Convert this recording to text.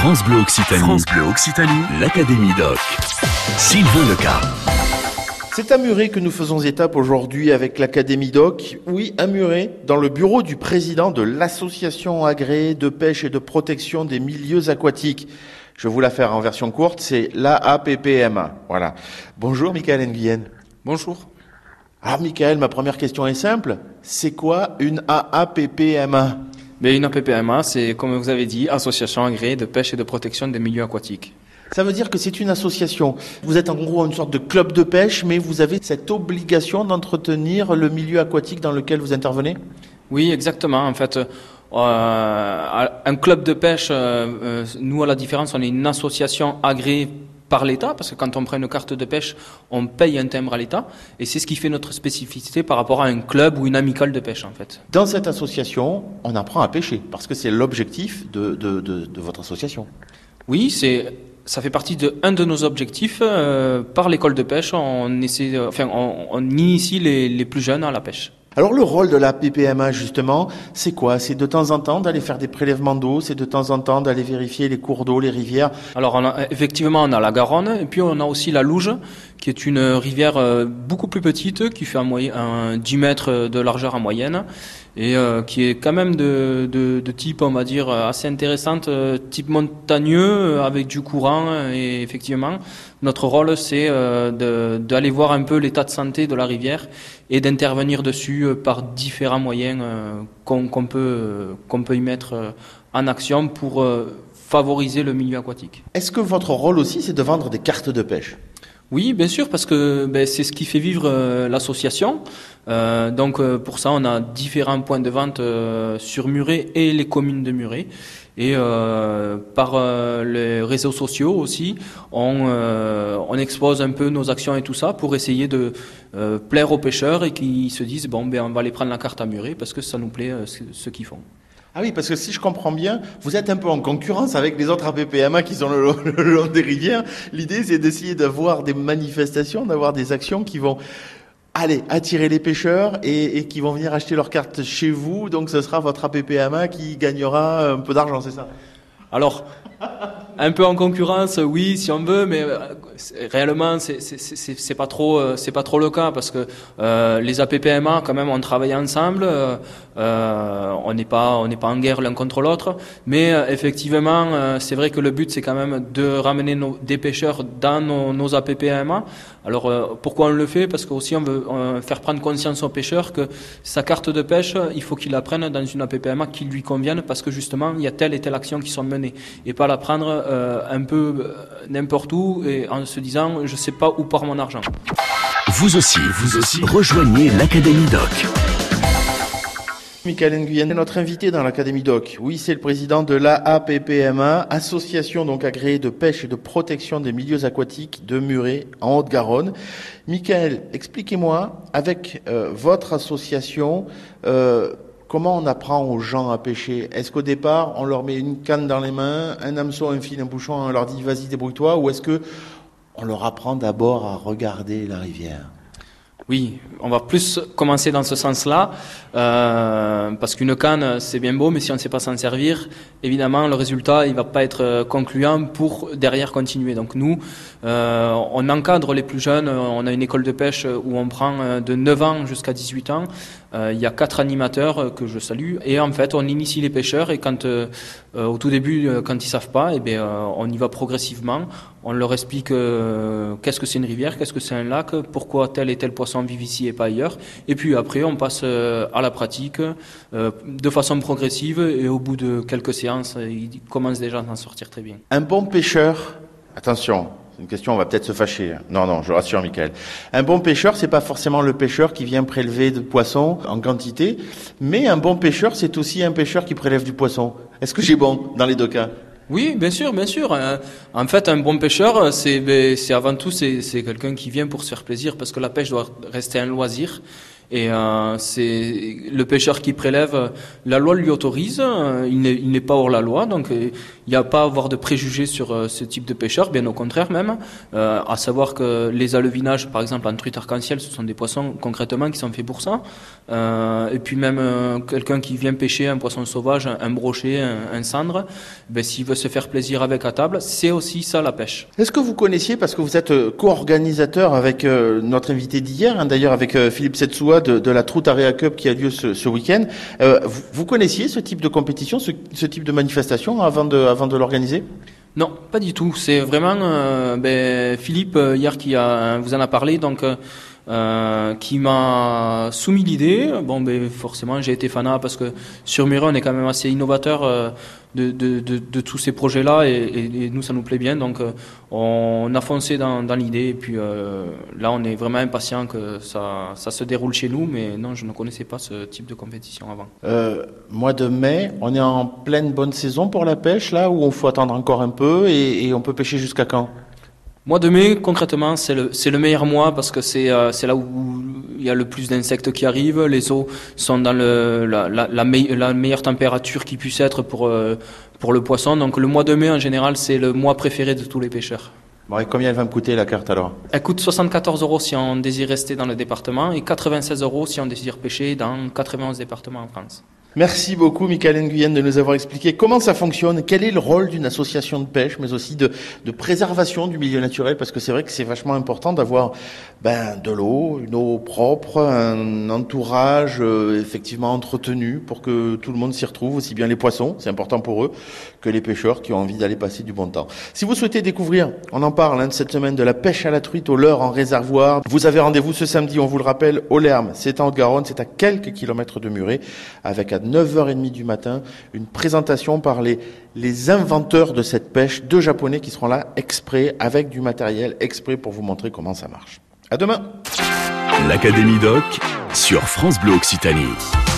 France Bleu Occitanie. France Bleu Occitanie. L'Académie Doc. Sylvain Leca. C'est à Muret que nous faisons étape aujourd'hui avec l'Académie Doc. Oui, à Muret, dans le bureau du président de l'association agréée de pêche et de protection des milieux aquatiques. Je vais vous la faire en version courte, c'est l'AAPPMA. Voilà. Bonjour Michael Nguyen. Bonjour. Alors Michael, ma première question est simple. C'est quoi une AAPPMA Mais une APPMA, c'est comme vous avez dit, Association agréée de pêche et de protection des milieux aquatiques. Ça veut dire que c'est une association. Vous êtes en gros une sorte de club de pêche, mais vous avez cette obligation d'entretenir le milieu aquatique dans lequel vous intervenez? Oui, exactement. En fait, euh, un club de pêche, euh, euh, nous à la différence, on est une association agréée par l'État, parce que quand on prend une carte de pêche, on paye un timbre à l'État, et c'est ce qui fait notre spécificité par rapport à un club ou une amicale de pêche, en fait. Dans cette association, on apprend à pêcher, parce que c'est l'objectif de, de, de, de votre association. Oui, c'est ça fait partie de un de nos objectifs. Euh, par l'école de pêche, on essaie, enfin, on, on initie les, les plus jeunes à la pêche. Alors le rôle de la PPMA justement, c'est quoi? C'est de temps en temps d'aller faire des prélèvements d'eau, c'est de temps en temps d'aller vérifier les cours d'eau, les rivières. Alors effectivement, on a la Garonne et puis on a aussi la Louge, qui est une rivière euh, beaucoup plus petite, qui fait un, un 10 mètres de largeur en moyenne et euh, qui est quand même de, de, type, on va dire, assez intéressante, euh, type montagneux avec du courant et effectivement, notre rôle c'est d'aller voir un peu l'état de santé de la rivière et d'intervenir dessus euh, par différents moyens euh, qu'on qu peut, qu'on peut y mettre en action pour favoriser le milieu aquatique. Est-ce que votre rôle aussi, c'est de vendre des cartes de pêche? Oui, bien sûr, parce que ben, c'est ce qui fait vivre euh, l'association. Euh, donc euh, pour ça, on a différents points de vente sur Muret et les communes de Muret. Et par les réseaux sociaux aussi, on, expose un peu nos actions et tout ça pour essayer de plaire aux pêcheurs et qu'ils se disent bon ben on va aller prendre la carte à Muret parce que ça nous plaît ce qu'ils font. Ah oui, parce que si je comprends bien, vous êtes un peu en concurrence avec les autres APPMA qui sont le long, des rivières. L'idée, c'est d'essayer d'avoir des manifestations, d'avoir des actions qui vont aller attirer les pêcheurs et, et, qui vont venir acheter leurs cartes chez vous. Donc, ce sera votre APPMA qui gagnera un peu d'argent, c'est ça? Alors, un peu en concurrence, oui, si on veut, mais réellement, c'est pas trop, c'est pas trop le cas parce que euh, les APPMA, quand même, on travaille ensemble. Euh, on n'est pas, on n'est pas en guerre l'un contre l'autre, mais euh, effectivement, euh, c'est vrai que le but, c'est quand même de ramener des pêcheurs dans nos, APPMA. Alors, euh, pourquoi on le fait? Parce qu'aussi, on veut faire prendre conscience aux pêcheurs que sa carte de pêche, il faut qu'il la prenne dans une APPMA qui lui convienne, parce que justement, il y a telle et telle action qui sont menées, et pas la prendre euh, un peu euh, n'importe où et en se disant je sais pas où part mon argent. Vous aussi, vous aussi, rejoignez l'Académie Doc. Michael Nguyen est notre invité dans l'Académie Doc. Oui, c'est le président de l'AAPPMA, association donc agréée de pêche et de protection des milieux aquatiques de Muret en Haute-Garonne. Michael, expliquez-moi, avec euh, votre association, euh, Comment on apprend aux gens à pêcher? Est-ce qu'au départ, on leur met une canne dans les mains, un hameçon, un fil, un bouchon, on leur dit vas-y débrouille-toi, ou est-ce que on leur apprend d'abord à regarder la rivière oui, on va plus commencer dans ce sens-là, euh, parce qu'une canne, c'est bien beau, mais si on ne sait pas s'en servir, évidemment, le résultat, il va pas être concluant pour derrière continuer. Donc nous, euh, on encadre les plus jeunes, on a une école de pêche où on prend de 9 ans jusqu'à 18 ans. Euh, il y a quatre animateurs que je salue, et en fait, on initie les pêcheurs, et quand, euh, au tout début, quand ils savent pas, eh bien, on y va progressivement. On leur explique qu'est-ce que c'est une rivière, qu'est-ce que c'est un lac, pourquoi tel et tel poisson vivent ici et pas ailleurs. Et puis après, on passe à la pratique euh, de façon progressive et au bout de quelques séances, ils commencent déjà à s'en sortir très bien. Un bon pêcheur, attention, une question, on va peut-être se fâcher. Non, non, je rassure Michael. Un bon pêcheur, c'est pas forcément le pêcheur qui vient prélever de poissons en quantité, mais un bon pêcheur, c'est aussi un pêcheur qui prélève du poisson. Est-ce que j'ai bon dans les deux cas? Oui, bien sûr, bien sûr. En fait, un bon pêcheur, c'est avant tout c'est quelqu'un qui vient pour se faire plaisir parce que la pêche doit rester un loisir. Et euh, c'est le pêcheur qui prélève, la loi lui autorise, euh, il n'est pas hors la loi, donc euh, il n'y a pas à avoir de préjugés sur ce type de pêcheur, bien au contraire même. à savoir que les alevinages, par exemple en truite arc-en-ciel, ce sont des poissons concrètement qui sont faits pour ça. et puis même quelqu'un qui vient pêcher un poisson sauvage, un brochet, un, cendre, ben, s'il veut se faire plaisir avec à table, c'est aussi ça la pêche. Est-ce que vous connaissiez, parce que vous êtes co-organisateur avec notre invité d'hier, hein, d'ailleurs avec Philippe Setsoua, de, la Troute Area Cup qui a lieu ce, week-end. Euh, vous, connaissiez ce type de compétition, ce, type de manifestation avant de, avant de l'organiser? Non, pas du tout. C'est vraiment euh, ben, Philippe euh, hier qui vous en a parlé, donc qui m'a soumis l'idée. Bon, ben forcément, j'ai été fanat parce que sur Muret, on est quand même assez innovateur de, de, tous ces projets-là et, nous, ça nous plaît bien. Donc, euh, on a foncé dans, l'idée et puis euh, là, on est vraiment impatient que ça, se déroule chez nous. Mais non, je ne connaissais pas ce type de compétition avant. Euh, mois de mai, on est en pleine bonne saison pour la pêche là où on faut attendre encore un peu et on peut pêcher jusqu'à quand? Mois de mai, concrètement, c'est le, le, meilleur mois parce que c'est euh, là où il y a le plus d'insectes qui arrivent. Les eaux sont dans le, la, la, la, meilleure température qui puisse être pour, euh, pour le poisson. Donc le mois de mai, en général, c'est le mois préféré de tous les pêcheurs. Bon, et combien elle va me coûter la carte alors? Elle coûte 74 euros si on désire rester dans le département et 96 euros si on désire pêcher dans 91 départements en France. Merci beaucoup, Michael Nguyen, de nous avoir expliqué comment ça fonctionne, quel est le rôle d'une association de pêche, mais aussi de, de préservation du milieu naturel, parce que c'est vrai que c'est vachement important d'avoir ben, de l'eau, une eau propre, un entourage euh, effectivement entretenu pour que tout le monde s'y retrouve, aussi bien les poissons, c'est important pour eux, que les pêcheurs qui ont envie d'aller passer du bon temps. Si vous souhaitez découvrir, on en parle hein, de cette semaine, de la pêche à la truite au leurre en réservoir, vous avez rendez-vous ce samedi, on vous le rappelle, au Lerme, c'est en Haute-Garonne, c'est à quelques kilomètres de Muret, avec 9h30 du matin, une présentation par les, les inventeurs de cette pêche, deux Japonais qui seront là exprès, avec du matériel exprès pour vous montrer comment ça marche. À demain L'Académie Doc sur France Bleu Occitanie.